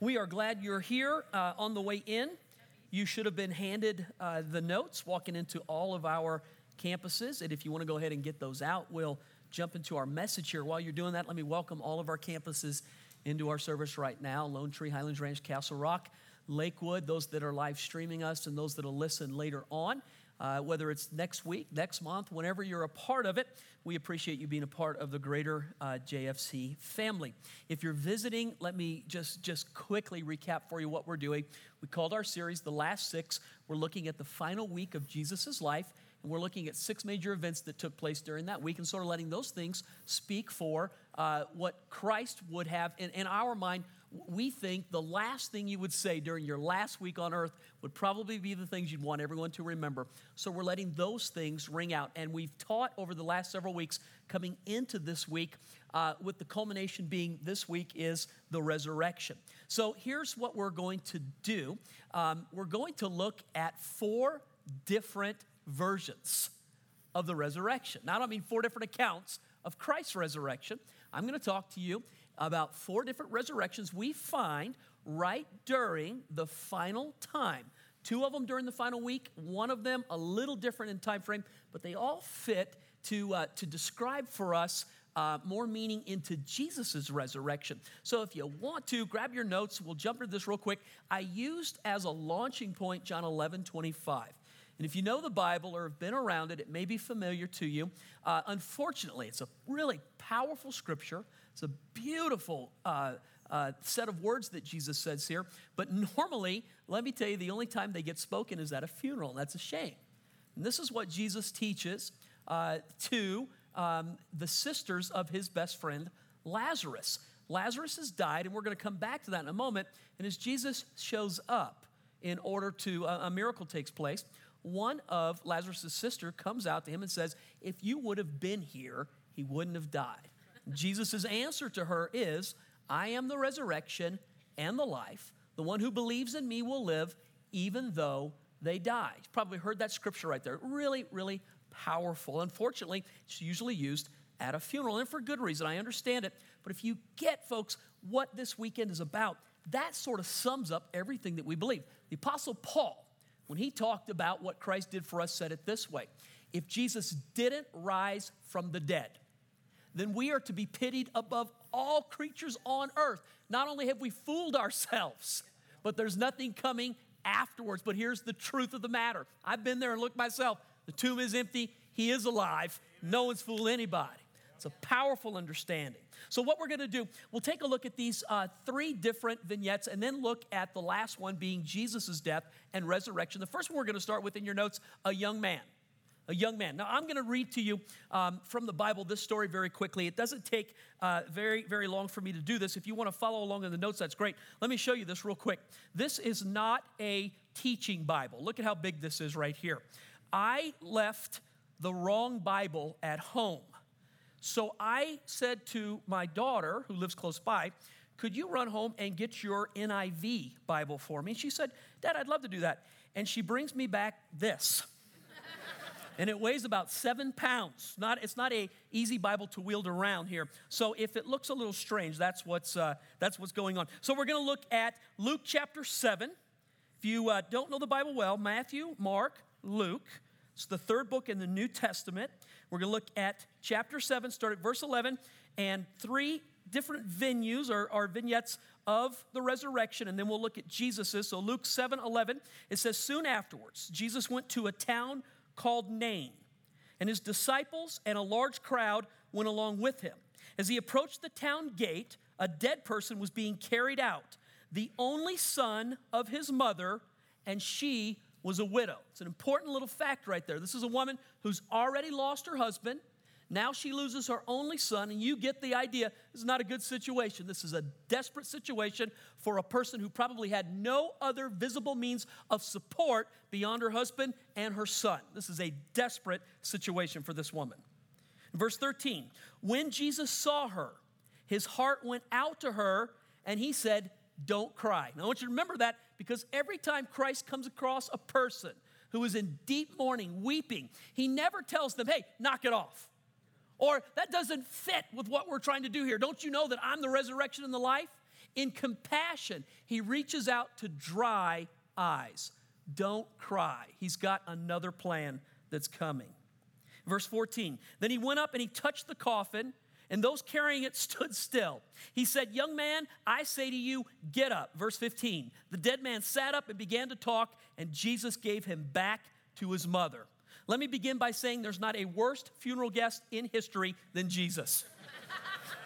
We are glad you're here uh, on the way in. You should have been handed uh, the notes walking into all of our campuses. And if you want to go ahead and get those out, we'll jump into our message here. While you're doing that, let me welcome all of our campuses into our service right now Lone Tree, Highlands Ranch, Castle Rock, Lakewood, those that are live streaming us, and those that will listen later on uh, whether it's next week, next month, whenever you're a part of it. We appreciate you being a part of the greater uh, JFC family. If you're visiting, let me just, just quickly recap for you what we're doing. We called our series The Last Six. We're looking at the final week of Jesus' life. And we're looking at six major events that took place during that week and sort of letting those things speak for uh, what Christ would have in, in our mind we think the last thing you would say during your last week on earth would probably be the things you'd want everyone to remember. So we're letting those things ring out. And we've taught over the last several weeks coming into this week, uh, with the culmination being this week is the resurrection. So here's what we're going to do um, we're going to look at four different versions of the resurrection. Now, I don't mean four different accounts of Christ's resurrection. I'm going to talk to you about four different resurrections we find right during the final time. Two of them during the final week, one of them a little different in time frame, but they all fit to, uh, to describe for us uh, more meaning into Jesus' resurrection. So if you want to, grab your notes. We'll jump into this real quick. I used as a launching point John 11 25. And if you know the Bible or have been around it, it may be familiar to you. Uh, unfortunately, it's a really powerful scripture. It's a beautiful uh, uh, set of words that Jesus says here. But normally, let me tell you, the only time they get spoken is at a funeral, and that's a shame. And this is what Jesus teaches uh, to um, the sisters of his best friend, Lazarus. Lazarus has died, and we're going to come back to that in a moment. And as Jesus shows up in order to, a miracle takes place, one of Lazarus' sister comes out to him and says, If you would have been here, he wouldn't have died. Jesus' answer to her is, I am the resurrection and the life. The one who believes in me will live even though they die. You've probably heard that scripture right there. Really, really powerful. Unfortunately, it's usually used at a funeral, and for good reason. I understand it. But if you get, folks, what this weekend is about, that sort of sums up everything that we believe. The Apostle Paul, when he talked about what Christ did for us, said it this way If Jesus didn't rise from the dead, then we are to be pitied above all creatures on earth. Not only have we fooled ourselves, but there's nothing coming afterwards. But here's the truth of the matter I've been there and looked myself. The tomb is empty, he is alive. No one's fooled anybody. It's a powerful understanding. So, what we're going to do, we'll take a look at these uh, three different vignettes and then look at the last one being Jesus' death and resurrection. The first one we're going to start with in your notes a young man. A young man. Now, I'm going to read to you um, from the Bible this story very quickly. It doesn't take uh, very, very long for me to do this. If you want to follow along in the notes, that's great. Let me show you this real quick. This is not a teaching Bible. Look at how big this is right here. I left the wrong Bible at home. So I said to my daughter, who lives close by, could you run home and get your NIV Bible for me? And She said, Dad, I'd love to do that. And she brings me back this. And it weighs about seven pounds. Not, it's not a easy Bible to wield around here. So if it looks a little strange, that's what's, uh, that's what's going on. So we're going to look at Luke chapter 7. If you uh, don't know the Bible well, Matthew, Mark, Luke, it's the third book in the New Testament. We're going to look at chapter 7, start at verse 11, and three different venues or, or vignettes of the resurrection, and then we'll look at Jesus's. So Luke 7 11, it says, Soon afterwards, Jesus went to a town called Nain, and his disciples and a large crowd went along with him. As he approached the town gate, a dead person was being carried out, the only son of his mother, and she was a widow. It's an important little fact right there. This is a woman who's already lost her husband. Now she loses her only son, and you get the idea. This is not a good situation. This is a desperate situation for a person who probably had no other visible means of support beyond her husband and her son. This is a desperate situation for this woman. Verse 13 When Jesus saw her, his heart went out to her, and he said, don't cry. Now, I want you to remember that because every time Christ comes across a person who is in deep mourning, weeping, he never tells them, hey, knock it off. Or that doesn't fit with what we're trying to do here. Don't you know that I'm the resurrection and the life? In compassion, he reaches out to dry eyes. Don't cry. He's got another plan that's coming. Verse 14 Then he went up and he touched the coffin, and those carrying it stood still. He said, Young man, I say to you, get up. Verse 15 The dead man sat up and began to talk, and Jesus gave him back to his mother. Let me begin by saying there's not a worse funeral guest in history than Jesus.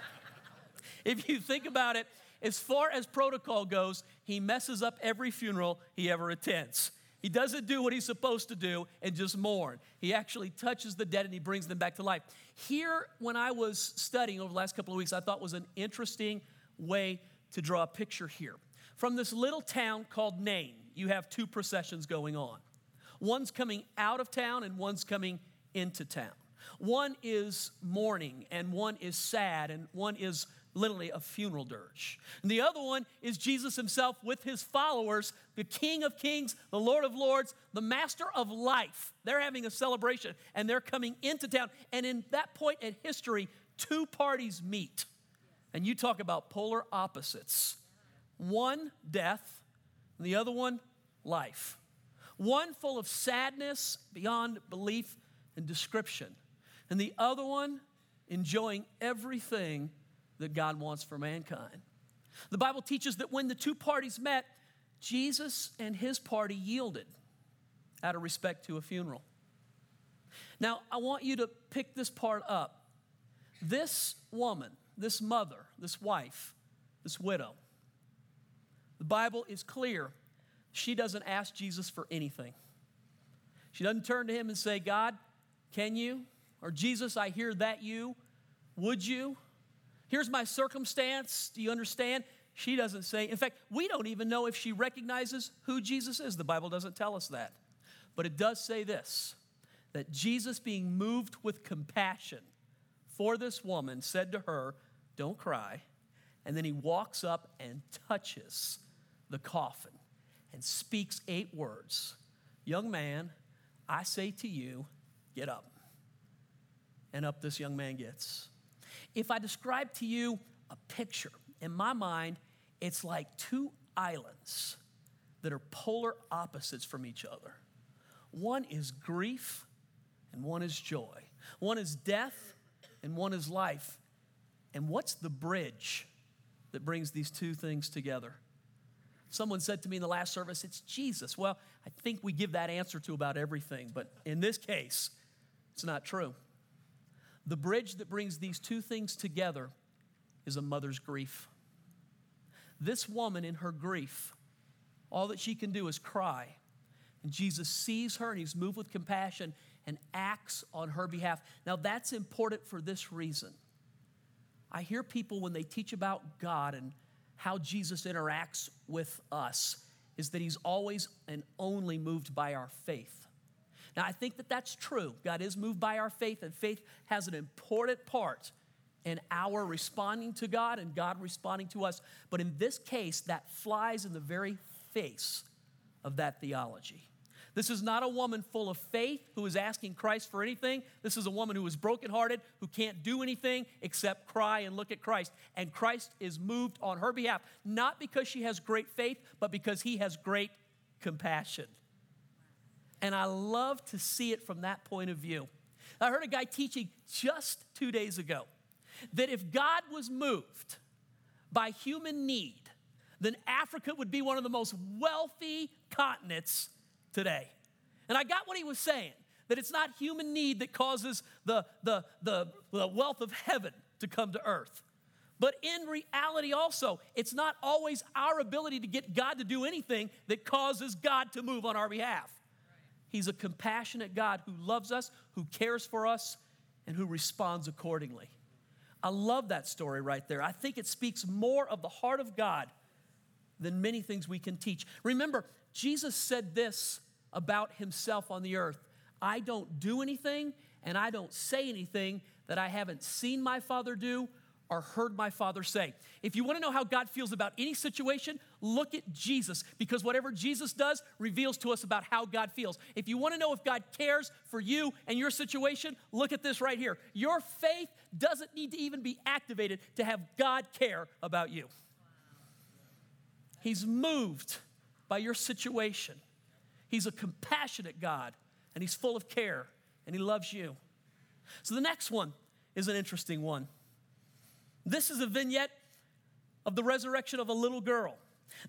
if you think about it, as far as protocol goes, he messes up every funeral he ever attends. He doesn't do what he's supposed to do and just mourn. He actually touches the dead and he brings them back to life. Here, when I was studying over the last couple of weeks, I thought was an interesting way to draw a picture here. From this little town called Nain, you have two processions going on. One's coming out of town and one's coming into town. One is mourning and one is sad and one is literally a funeral dirge. And the other one is Jesus himself with his followers, the King of Kings, the Lord of Lords, the Master of Life. They're having a celebration and they're coming into town. And in that point in history, two parties meet. And you talk about polar opposites one, death, and the other one, life. One full of sadness beyond belief and description, and the other one enjoying everything that God wants for mankind. The Bible teaches that when the two parties met, Jesus and his party yielded out of respect to a funeral. Now, I want you to pick this part up. This woman, this mother, this wife, this widow, the Bible is clear. She doesn't ask Jesus for anything. She doesn't turn to him and say, God, can you? Or Jesus, I hear that you. Would you? Here's my circumstance. Do you understand? She doesn't say. In fact, we don't even know if she recognizes who Jesus is. The Bible doesn't tell us that. But it does say this that Jesus, being moved with compassion for this woman, said to her, Don't cry. And then he walks up and touches the coffin and speaks eight words Young man, I say to you, get up. And up this young man gets. If I describe to you a picture, in my mind, it's like two islands that are polar opposites from each other. One is grief and one is joy. One is death and one is life. And what's the bridge that brings these two things together? Someone said to me in the last service, it's Jesus. Well, I think we give that answer to about everything, but in this case, it's not true. The bridge that brings these two things together is a mother's grief. This woman, in her grief, all that she can do is cry. And Jesus sees her and he's moved with compassion and acts on her behalf. Now, that's important for this reason. I hear people when they teach about God and how Jesus interacts with us, is that he's always and only moved by our faith. Now, I think that that's true. God is moved by our faith, and faith has an important part in our responding to God and God responding to us. But in this case, that flies in the very face of that theology. This is not a woman full of faith who is asking Christ for anything. This is a woman who is brokenhearted, who can't do anything except cry and look at Christ. And Christ is moved on her behalf, not because she has great faith, but because he has great compassion. And I love to see it from that point of view. I heard a guy teaching just two days ago that if God was moved by human need, then Africa would be one of the most wealthy continents today. And I got what he was saying that it's not human need that causes the, the, the, the wealth of heaven to come to earth. But in reality, also, it's not always our ability to get God to do anything that causes God to move on our behalf. He's a compassionate God who loves us, who cares for us, and who responds accordingly. I love that story right there. I think it speaks more of the heart of God than many things we can teach. Remember, Jesus said this about himself on the earth I don't do anything and I don't say anything that I haven't seen my Father do or heard my Father say. If you want to know how God feels about any situation, look at Jesus because whatever Jesus does reveals to us about how God feels. If you want to know if God cares for you and your situation, look at this right here. Your faith doesn't need to even be activated to have God care about you. He's moved by your situation. He's a compassionate God, and He's full of care, and He loves you. So the next one is an interesting one. This is a vignette of the resurrection of a little girl.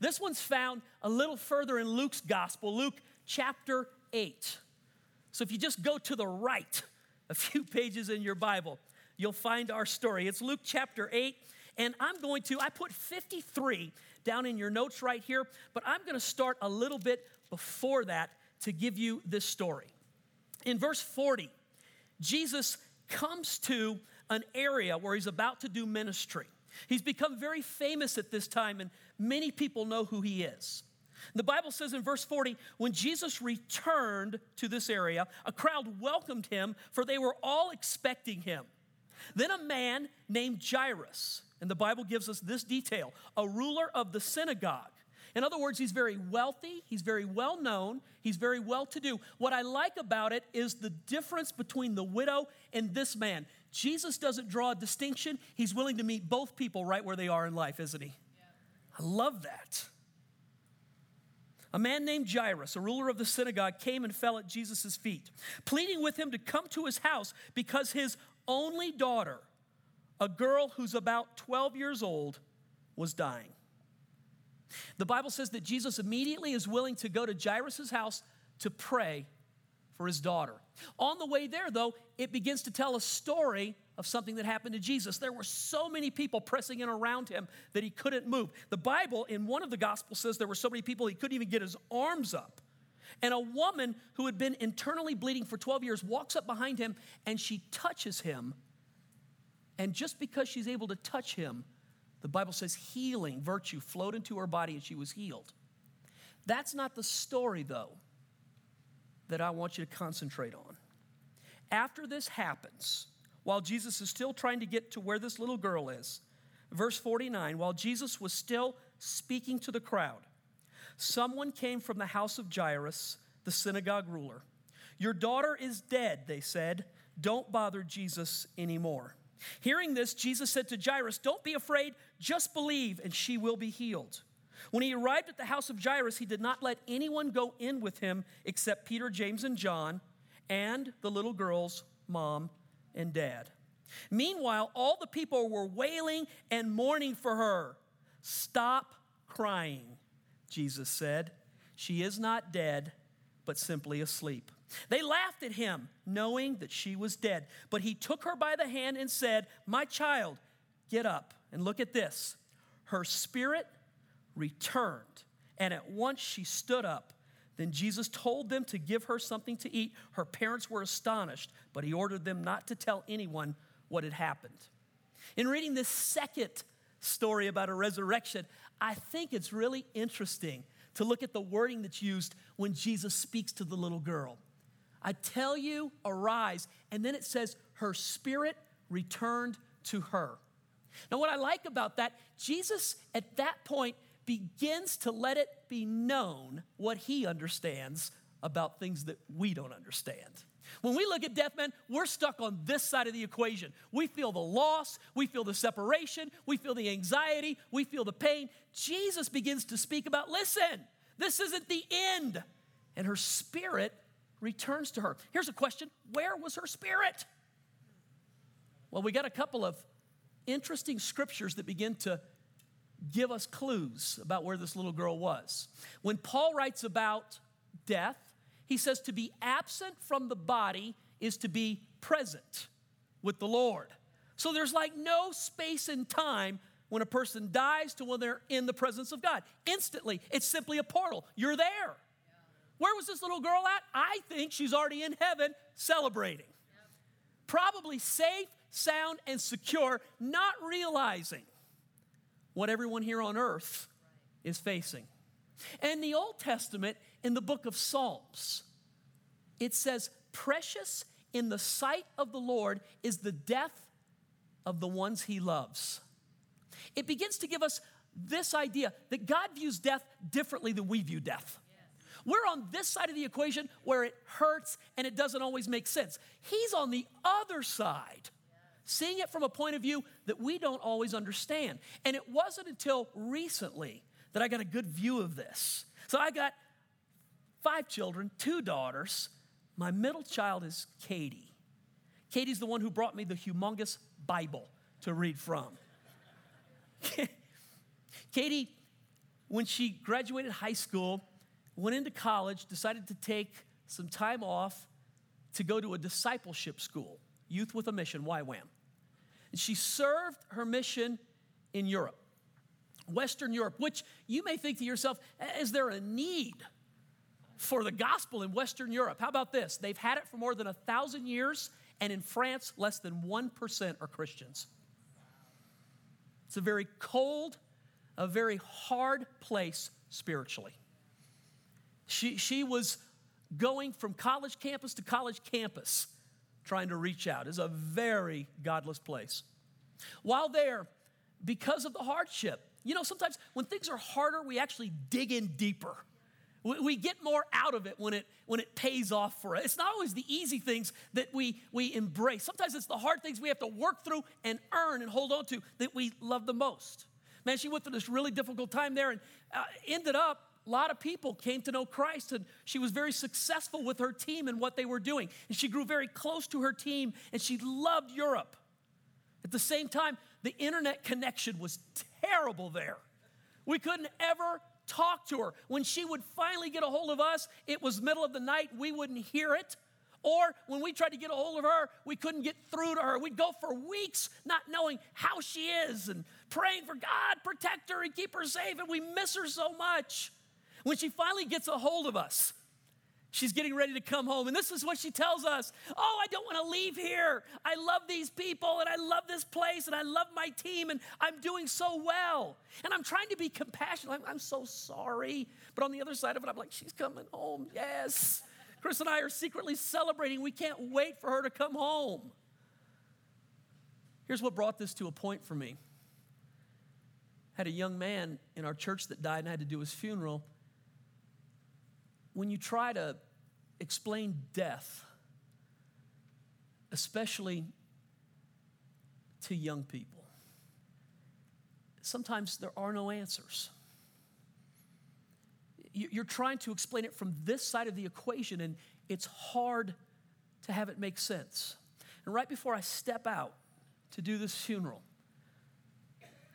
This one's found a little further in Luke's gospel, Luke chapter 8. So if you just go to the right a few pages in your Bible, you'll find our story. It's Luke chapter 8, and I'm going to, I put 53 down in your notes right here, but I'm going to start a little bit before that to give you this story. In verse 40, Jesus comes to an area where he's about to do ministry. He's become very famous at this time, and many people know who he is. The Bible says in verse 40 when Jesus returned to this area, a crowd welcomed him, for they were all expecting him. Then a man named Jairus, and the Bible gives us this detail a ruler of the synagogue. In other words, he's very wealthy, he's very well known, he's very well to do. What I like about it is the difference between the widow and this man. Jesus doesn't draw a distinction, he's willing to meet both people right where they are in life, isn't he? Yeah. I love that. A man named Jairus, a ruler of the synagogue, came and fell at Jesus' feet, pleading with him to come to his house because his only daughter, a girl who's about 12 years old, was dying. The Bible says that Jesus immediately is willing to go to Jairus' house to pray for his daughter. On the way there, though, it begins to tell a story of something that happened to Jesus. There were so many people pressing in around him that he couldn't move. The Bible, in one of the Gospels, says there were so many people he couldn't even get his arms up. And a woman who had been internally bleeding for 12 years walks up behind him and she touches him. And just because she's able to touch him, the Bible says healing virtue flowed into her body and she was healed. That's not the story, though, that I want you to concentrate on. After this happens, while Jesus is still trying to get to where this little girl is, verse 49, while Jesus was still speaking to the crowd, someone came from the house of Jairus, the synagogue ruler. Your daughter is dead, they said. Don't bother Jesus anymore. Hearing this, Jesus said to Jairus, Don't be afraid, just believe, and she will be healed. When he arrived at the house of Jairus, he did not let anyone go in with him except Peter, James, and John, and the little girl's mom and dad. Meanwhile, all the people were wailing and mourning for her. Stop crying, Jesus said. She is not dead, but simply asleep. They laughed at him, knowing that she was dead. But he took her by the hand and said, My child, get up. And look at this. Her spirit returned, and at once she stood up. Then Jesus told them to give her something to eat. Her parents were astonished, but he ordered them not to tell anyone what had happened. In reading this second story about a resurrection, I think it's really interesting to look at the wording that's used when Jesus speaks to the little girl. I tell you, arise. And then it says, her spirit returned to her. Now, what I like about that, Jesus at that point begins to let it be known what he understands about things that we don't understand. When we look at death, man, we're stuck on this side of the equation. We feel the loss, we feel the separation, we feel the anxiety, we feel the pain. Jesus begins to speak about listen, this isn't the end. And her spirit returns to her. Here's a question Where was her spirit? Well, we got a couple of interesting scriptures that begin to give us clues about where this little girl was. When Paul writes about death, he says to be absent from the body is to be present with the Lord. So there's like no space and time when a person dies to when they're in the presence of God. Instantly, it's simply a portal. You're there. Where was this little girl at? I think she's already in heaven celebrating. Probably safe, sound, and secure, not realizing what everyone here on earth is facing. And the Old Testament, in the book of Psalms, it says, Precious in the sight of the Lord is the death of the ones he loves. It begins to give us this idea that God views death differently than we view death. We're on this side of the equation where it hurts and it doesn't always make sense. He's on the other side, seeing it from a point of view that we don't always understand. And it wasn't until recently that I got a good view of this. So I got five children, two daughters. My middle child is Katie. Katie's the one who brought me the humongous Bible to read from. Katie, when she graduated high school, went into college, decided to take some time off to go to a discipleship school, Youth with a Mission, YWAM. And she served her mission in Europe, Western Europe, which you may think to yourself, is there a need for the gospel in Western Europe? How about this? They've had it for more than a thousand years, and in France, less than 1% are Christians. It's a very cold, a very hard place spiritually. She, she was going from college campus to college campus trying to reach out. It's a very godless place. While there, because of the hardship, you know, sometimes when things are harder, we actually dig in deeper. We, we get more out of it when it when it pays off for us. It's not always the easy things that we we embrace. Sometimes it's the hard things we have to work through and earn and hold on to that we love the most. Man, she went through this really difficult time there and uh, ended up lot of people came to know Christ, and she was very successful with her team and what they were doing. And she grew very close to her team, and she loved Europe. At the same time, the internet connection was terrible there. We couldn't ever talk to her. When she would finally get a hold of us, it was middle of the night, we wouldn't hear it. Or when we tried to get a hold of her, we couldn't get through to her. We'd go for weeks not knowing how she is and praying for God, protect her and keep her safe. And we miss her so much. When she finally gets a hold of us, She's getting ready to come home. And this is what she tells us Oh, I don't want to leave here. I love these people and I love this place and I love my team and I'm doing so well. And I'm trying to be compassionate. I'm, I'm so sorry. But on the other side of it, I'm like, She's coming home. Yes. Chris and I are secretly celebrating. We can't wait for her to come home. Here's what brought this to a point for me. Had a young man in our church that died and I had to do his funeral when you try to explain death, especially to young people, sometimes there are no answers. You're trying to explain it from this side of the equation, and it's hard to have it make sense. And right before I step out to do this funeral,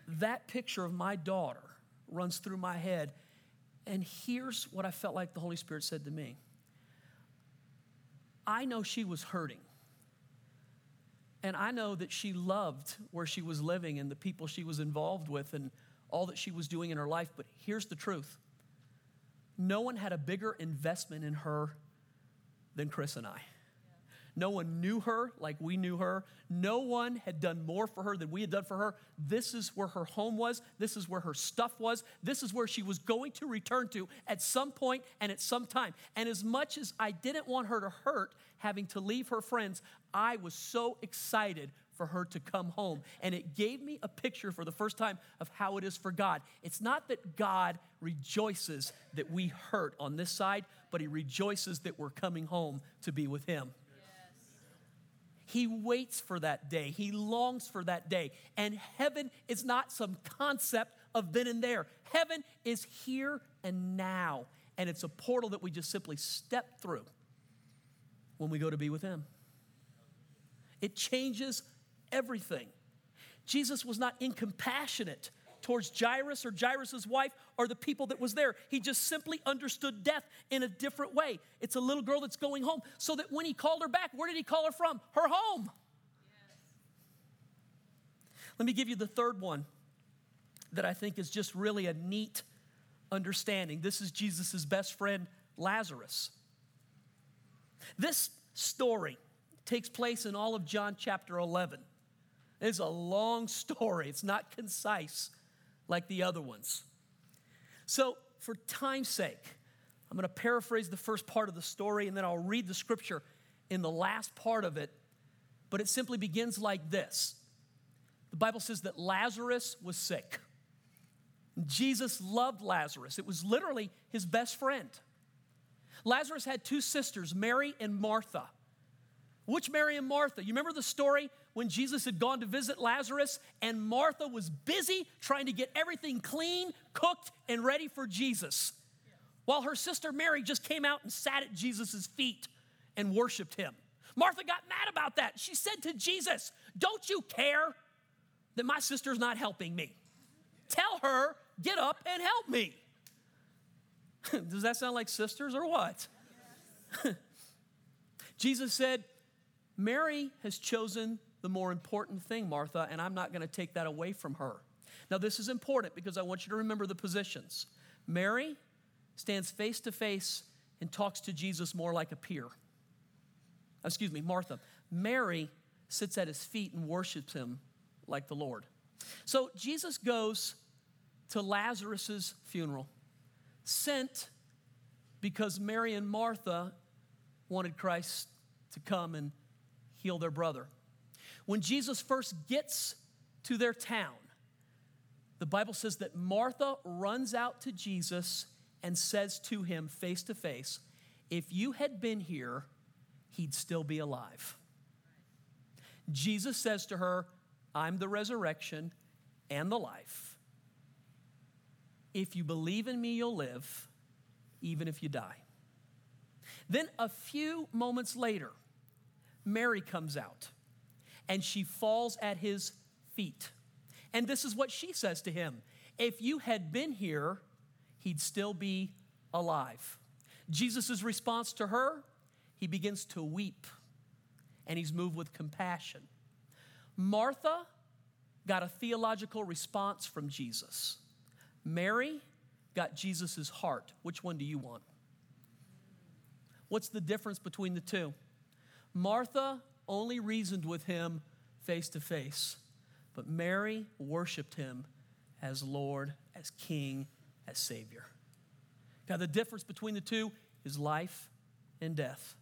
that picture of my daughter runs through my head and here's what I felt like the Holy Spirit said to me I know she was hurting. And I know that she loved where she was living and the people she was involved with and all that she was doing in her life. But here's the truth no one had a bigger investment in her than Chris and I. No one knew her like we knew her. No one had done more for her than we had done for her. This is where her home was. This is where her stuff was. This is where she was going to return to at some point and at some time. And as much as I didn't want her to hurt having to leave her friends, I was so excited for her to come home. And it gave me a picture for the first time of how it is for God. It's not that God rejoices that we hurt on this side, but He rejoices that we're coming home to be with Him. He waits for that day. He longs for that day. And heaven is not some concept of then and there. Heaven is here and now. And it's a portal that we just simply step through when we go to be with Him. It changes everything. Jesus was not incompassionate towards Jairus or Jairus's wife or the people that was there. He just simply understood death in a different way. It's a little girl that's going home. So that when he called her back, where did he call her from? Her home. Yes. Let me give you the third one that I think is just really a neat understanding. This is Jesus' best friend, Lazarus. This story takes place in all of John chapter 11. It's a long story, it's not concise like the other ones. So, for time's sake, I'm going to paraphrase the first part of the story and then I'll read the scripture in the last part of it. But it simply begins like this The Bible says that Lazarus was sick. Jesus loved Lazarus, it was literally his best friend. Lazarus had two sisters, Mary and Martha. Which Mary and Martha? You remember the story when Jesus had gone to visit Lazarus, and Martha was busy trying to get everything clean, cooked, and ready for Jesus, while her sister Mary just came out and sat at Jesus' feet and worshiped him. Martha got mad about that. She said to Jesus, Don't you care that my sister's not helping me? Tell her, get up and help me. Does that sound like sisters or what? Jesus said, Mary has chosen the more important thing, Martha, and I'm not going to take that away from her. Now, this is important because I want you to remember the positions. Mary stands face to face and talks to Jesus more like a peer. Excuse me, Martha. Mary sits at his feet and worships him like the Lord. So Jesus goes to Lazarus's funeral, sent because Mary and Martha wanted Christ to come and heal their brother. When Jesus first gets to their town, the Bible says that Martha runs out to Jesus and says to him face to face, If you had been here, he'd still be alive. Jesus says to her, I'm the resurrection and the life. If you believe in me, you'll live, even if you die. Then a few moments later, Mary comes out and she falls at his feet. And this is what she says to him If you had been here, he'd still be alive. Jesus' response to her, he begins to weep and he's moved with compassion. Martha got a theological response from Jesus. Mary got Jesus' heart. Which one do you want? What's the difference between the two? Martha only reasoned with him face to face, but Mary worshiped him as Lord, as King, as Savior. Now, the difference between the two is life and death.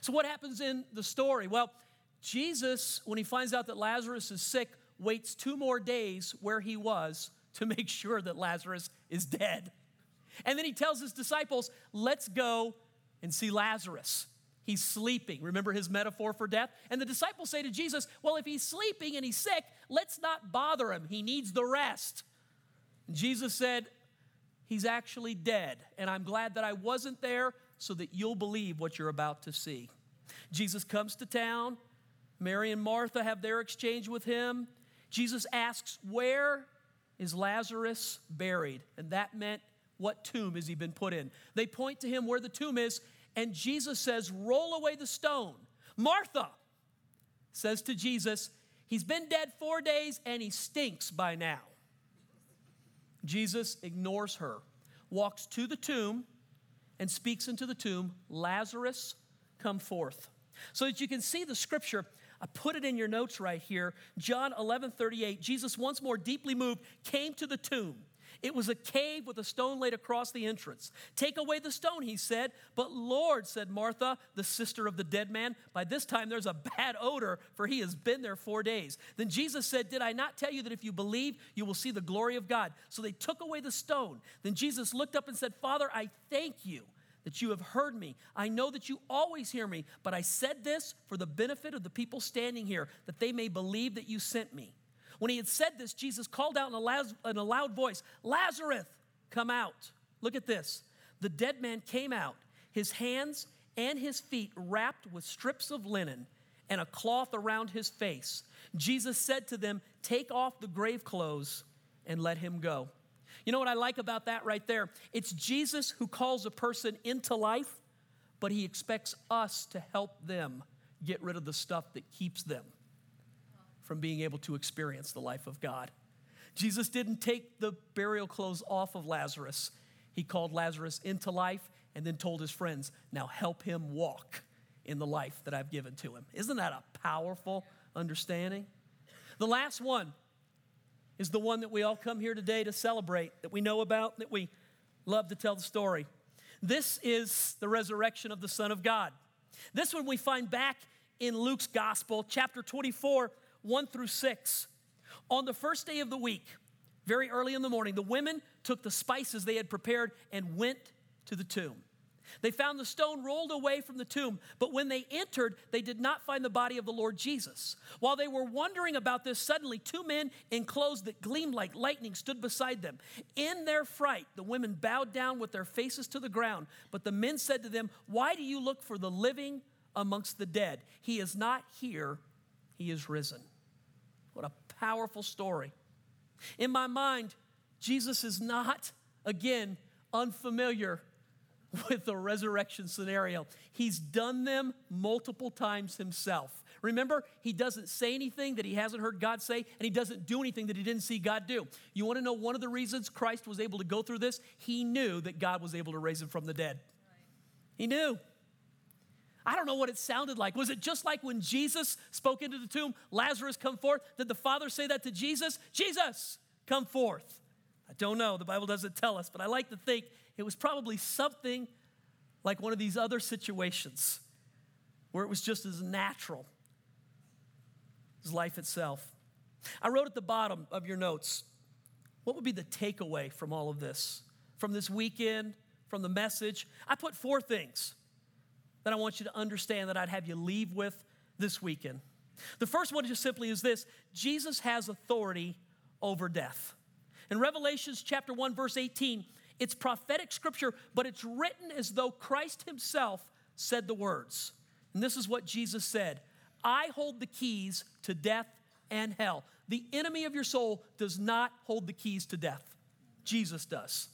So, what happens in the story? Well, Jesus, when he finds out that Lazarus is sick, waits two more days where he was to make sure that Lazarus is dead. And then he tells his disciples, Let's go and see Lazarus. He's sleeping. Remember his metaphor for death? And the disciples say to Jesus, Well, if he's sleeping and he's sick, let's not bother him. He needs the rest. And Jesus said, He's actually dead. And I'm glad that I wasn't there so that you'll believe what you're about to see. Jesus comes to town. Mary and Martha have their exchange with him. Jesus asks, Where is Lazarus buried? And that meant, What tomb has he been put in? They point to him where the tomb is, and Jesus says, Roll away the stone. Martha says to Jesus, He's been dead four days and he stinks by now. Jesus ignores her, walks to the tomb, and speaks into the tomb, Lazarus, come forth. So that you can see the scripture, I put it in your notes right here. John 11 38, Jesus, once more deeply moved, came to the tomb. It was a cave with a stone laid across the entrance. Take away the stone, he said. But Lord, said Martha, the sister of the dead man, by this time there's a bad odor, for he has been there four days. Then Jesus said, Did I not tell you that if you believe, you will see the glory of God? So they took away the stone. Then Jesus looked up and said, Father, I thank you that you have heard me. I know that you always hear me, but I said this for the benefit of the people standing here, that they may believe that you sent me. When he had said this, Jesus called out in a, loud, in a loud voice, Lazarus, come out. Look at this. The dead man came out, his hands and his feet wrapped with strips of linen and a cloth around his face. Jesus said to them, Take off the grave clothes and let him go. You know what I like about that right there? It's Jesus who calls a person into life, but he expects us to help them get rid of the stuff that keeps them from being able to experience the life of God. Jesus didn't take the burial clothes off of Lazarus. He called Lazarus into life and then told his friends, Now help him walk in the life that I've given to him. Isn't that a powerful understanding? The last one is the one that we all come here today to celebrate, that we know about, that we love to tell the story. This is the resurrection of the Son of God. This one we find back in Luke's Gospel, chapter 24, 1 through 6. On the first day of the week, very early in the morning, the women took the spices they had prepared and went to the tomb. They found the stone rolled away from the tomb, but when they entered, they did not find the body of the Lord Jesus. While they were wondering about this, suddenly two men in clothes that gleamed like lightning stood beside them. In their fright, the women bowed down with their faces to the ground, but the men said to them, Why do you look for the living amongst the dead? He is not here, he is risen. Powerful story. In my mind, Jesus is not, again, unfamiliar with the resurrection scenario. He's done them multiple times himself. Remember, he doesn't say anything that he hasn't heard God say, and he doesn't do anything that he didn't see God do. You want to know one of the reasons Christ was able to go through this? He knew that God was able to raise him from the dead. He knew. I don't know what it sounded like. Was it just like when Jesus spoke into the tomb, Lazarus, come forth? Did the Father say that to Jesus? Jesus, come forth. I don't know. The Bible doesn't tell us, but I like to think it was probably something like one of these other situations where it was just as natural as life itself. I wrote at the bottom of your notes what would be the takeaway from all of this, from this weekend, from the message? I put four things that I want you to understand that I'd have you leave with this weekend. The first one just simply is this Jesus has authority over death. In Revelations chapter 1 verse 18, it's prophetic scripture, but it's written as though Christ himself said the words. And this is what Jesus said I hold the keys to death and hell. The enemy of your soul does not hold the keys to death, Jesus does.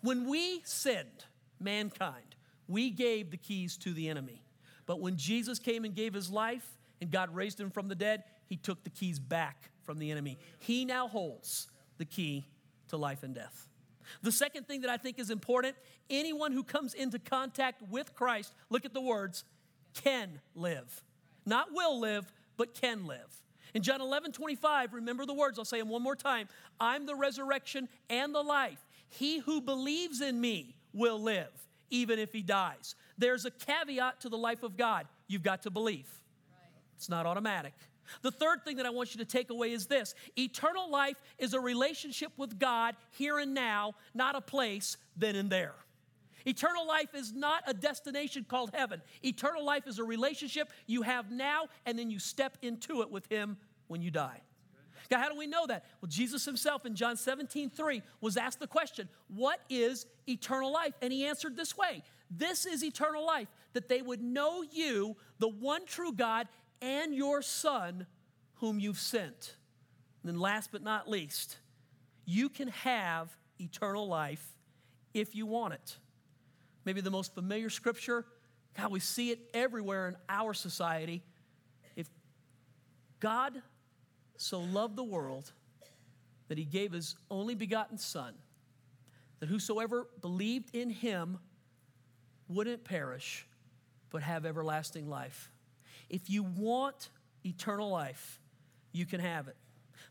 When we sinned, mankind, we gave the keys to the enemy. But when Jesus came and gave his life and God raised him from the dead, he took the keys back from the enemy. He now holds the key to life and death. The second thing that I think is important anyone who comes into contact with Christ, look at the words, can live. Not will live, but can live. In John 11, 25, remember the words, I'll say them one more time. I'm the resurrection and the life. He who believes in me will live, even if he dies. There's a caveat to the life of God you've got to believe, it's not automatic. The third thing that I want you to take away is this eternal life is a relationship with God here and now, not a place then and there. Eternal life is not a destination called heaven. Eternal life is a relationship you have now, and then you step into it with Him when you die. Now, how do we know that? Well, Jesus himself in John 17, 3 was asked the question, What is eternal life? And he answered this way This is eternal life, that they would know you, the one true God, and your Son, whom you've sent. And then, last but not least, you can have eternal life if you want it. Maybe the most familiar scripture, God, we see it everywhere in our society. If God so loved the world that he gave his only begotten Son, that whosoever believed in him wouldn't perish, but have everlasting life. If you want eternal life, you can have it.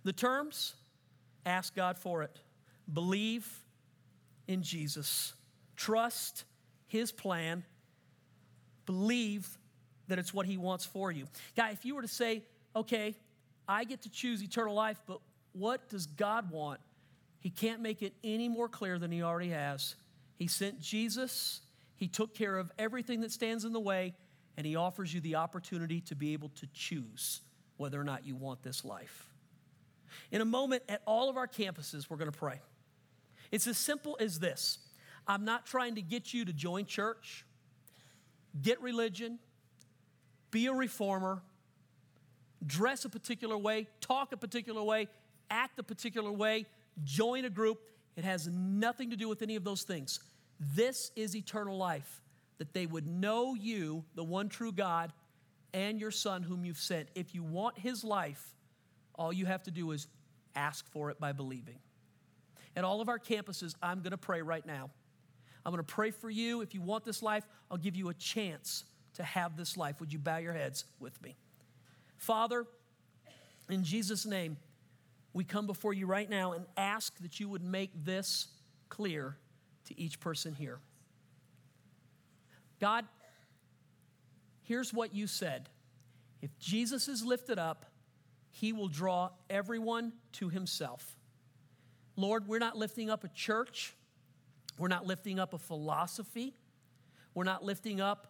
The terms ask God for it. Believe in Jesus, trust His plan, believe that it's what He wants for you. Guy, if you were to say, okay, I get to choose eternal life, but what does God want? He can't make it any more clear than He already has. He sent Jesus, He took care of everything that stands in the way, and He offers you the opportunity to be able to choose whether or not you want this life. In a moment, at all of our campuses, we're going to pray. It's as simple as this I'm not trying to get you to join church, get religion, be a reformer, dress a particular way, talk a particular way, act a particular way, join a group. It has nothing to do with any of those things. This is eternal life that they would know you, the one true God, and your Son whom you've sent. If you want his life, all you have to do is ask for it by believing. At all of our campuses, I'm going to pray right now. I'm going to pray for you. If you want this life, I'll give you a chance to have this life. Would you bow your heads with me? Father, in Jesus' name, we come before you right now and ask that you would make this clear to each person here. God, here's what you said if Jesus is lifted up, he will draw everyone to himself. Lord, we're not lifting up a church, we're not lifting up a philosophy, We're not lifting up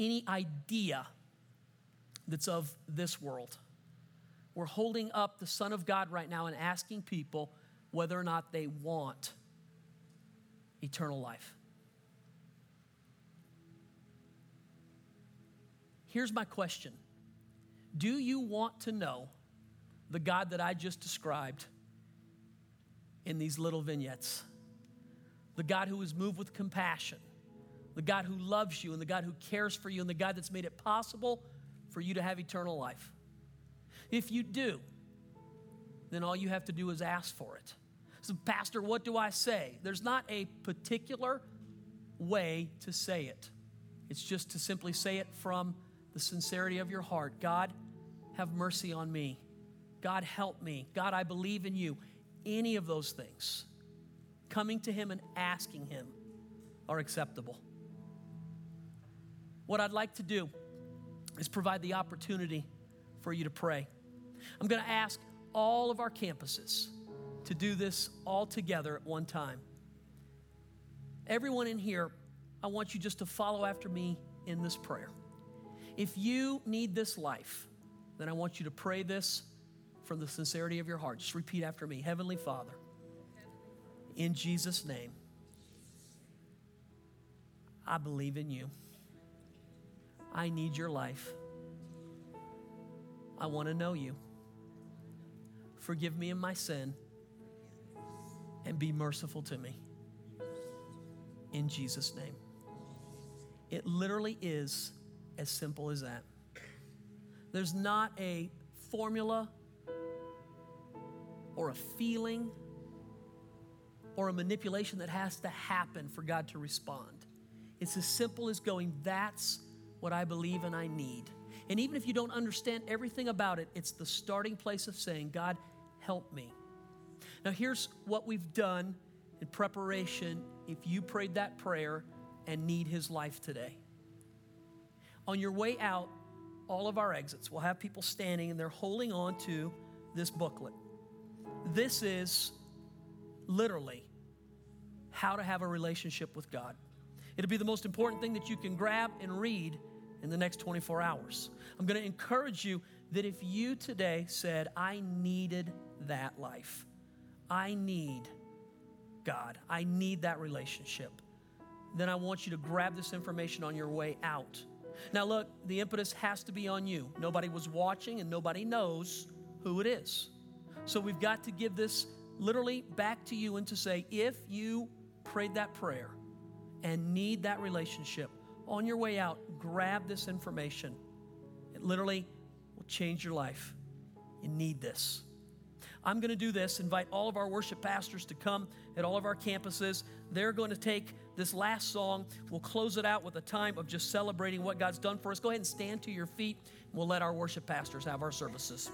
any idea that's of this world. We're holding up the Son of God right now and asking people whether or not they want eternal life. Here's my question Do you want to know the God that I just described in these little vignettes? The God who is moved with compassion, the God who loves you, and the God who cares for you, and the God that's made it possible for you to have eternal life. If you do, then all you have to do is ask for it. So, Pastor, what do I say? There's not a particular way to say it, it's just to simply say it from the sincerity of your heart God, have mercy on me. God, help me. God, I believe in you. Any of those things, coming to Him and asking Him, are acceptable. What I'd like to do is provide the opportunity for you to pray. I'm going to ask all of our campuses to do this all together at one time. Everyone in here, I want you just to follow after me in this prayer. If you need this life, then I want you to pray this from the sincerity of your heart. Just repeat after me Heavenly Father, in Jesus' name, I believe in you. I need your life. I want to know you. Forgive me of my sin and be merciful to me. In Jesus' name. It literally is as simple as that. There's not a formula or a feeling or a manipulation that has to happen for God to respond. It's as simple as going, That's what I believe and I need. And even if you don't understand everything about it, it's the starting place of saying, God, help me. Now, here's what we've done in preparation if you prayed that prayer and need His life today. On your way out, all of our exits we'll have people standing and they're holding on to this booklet. This is literally how to have a relationship with God. It'll be the most important thing that you can grab and read in the next 24 hours. I'm going to encourage you that if you today said, I needed that life, I need God, I need that relationship, then I want you to grab this information on your way out now, look, the impetus has to be on you. Nobody was watching and nobody knows who it is. So we've got to give this literally back to you and to say, if you prayed that prayer and need that relationship, on your way out, grab this information. It literally will change your life. You need this. I'm going to do this, invite all of our worship pastors to come at all of our campuses. They're going to take this last song. We'll close it out with a time of just celebrating what God's done for us. Go ahead and stand to your feet. We'll let our worship pastors have our services.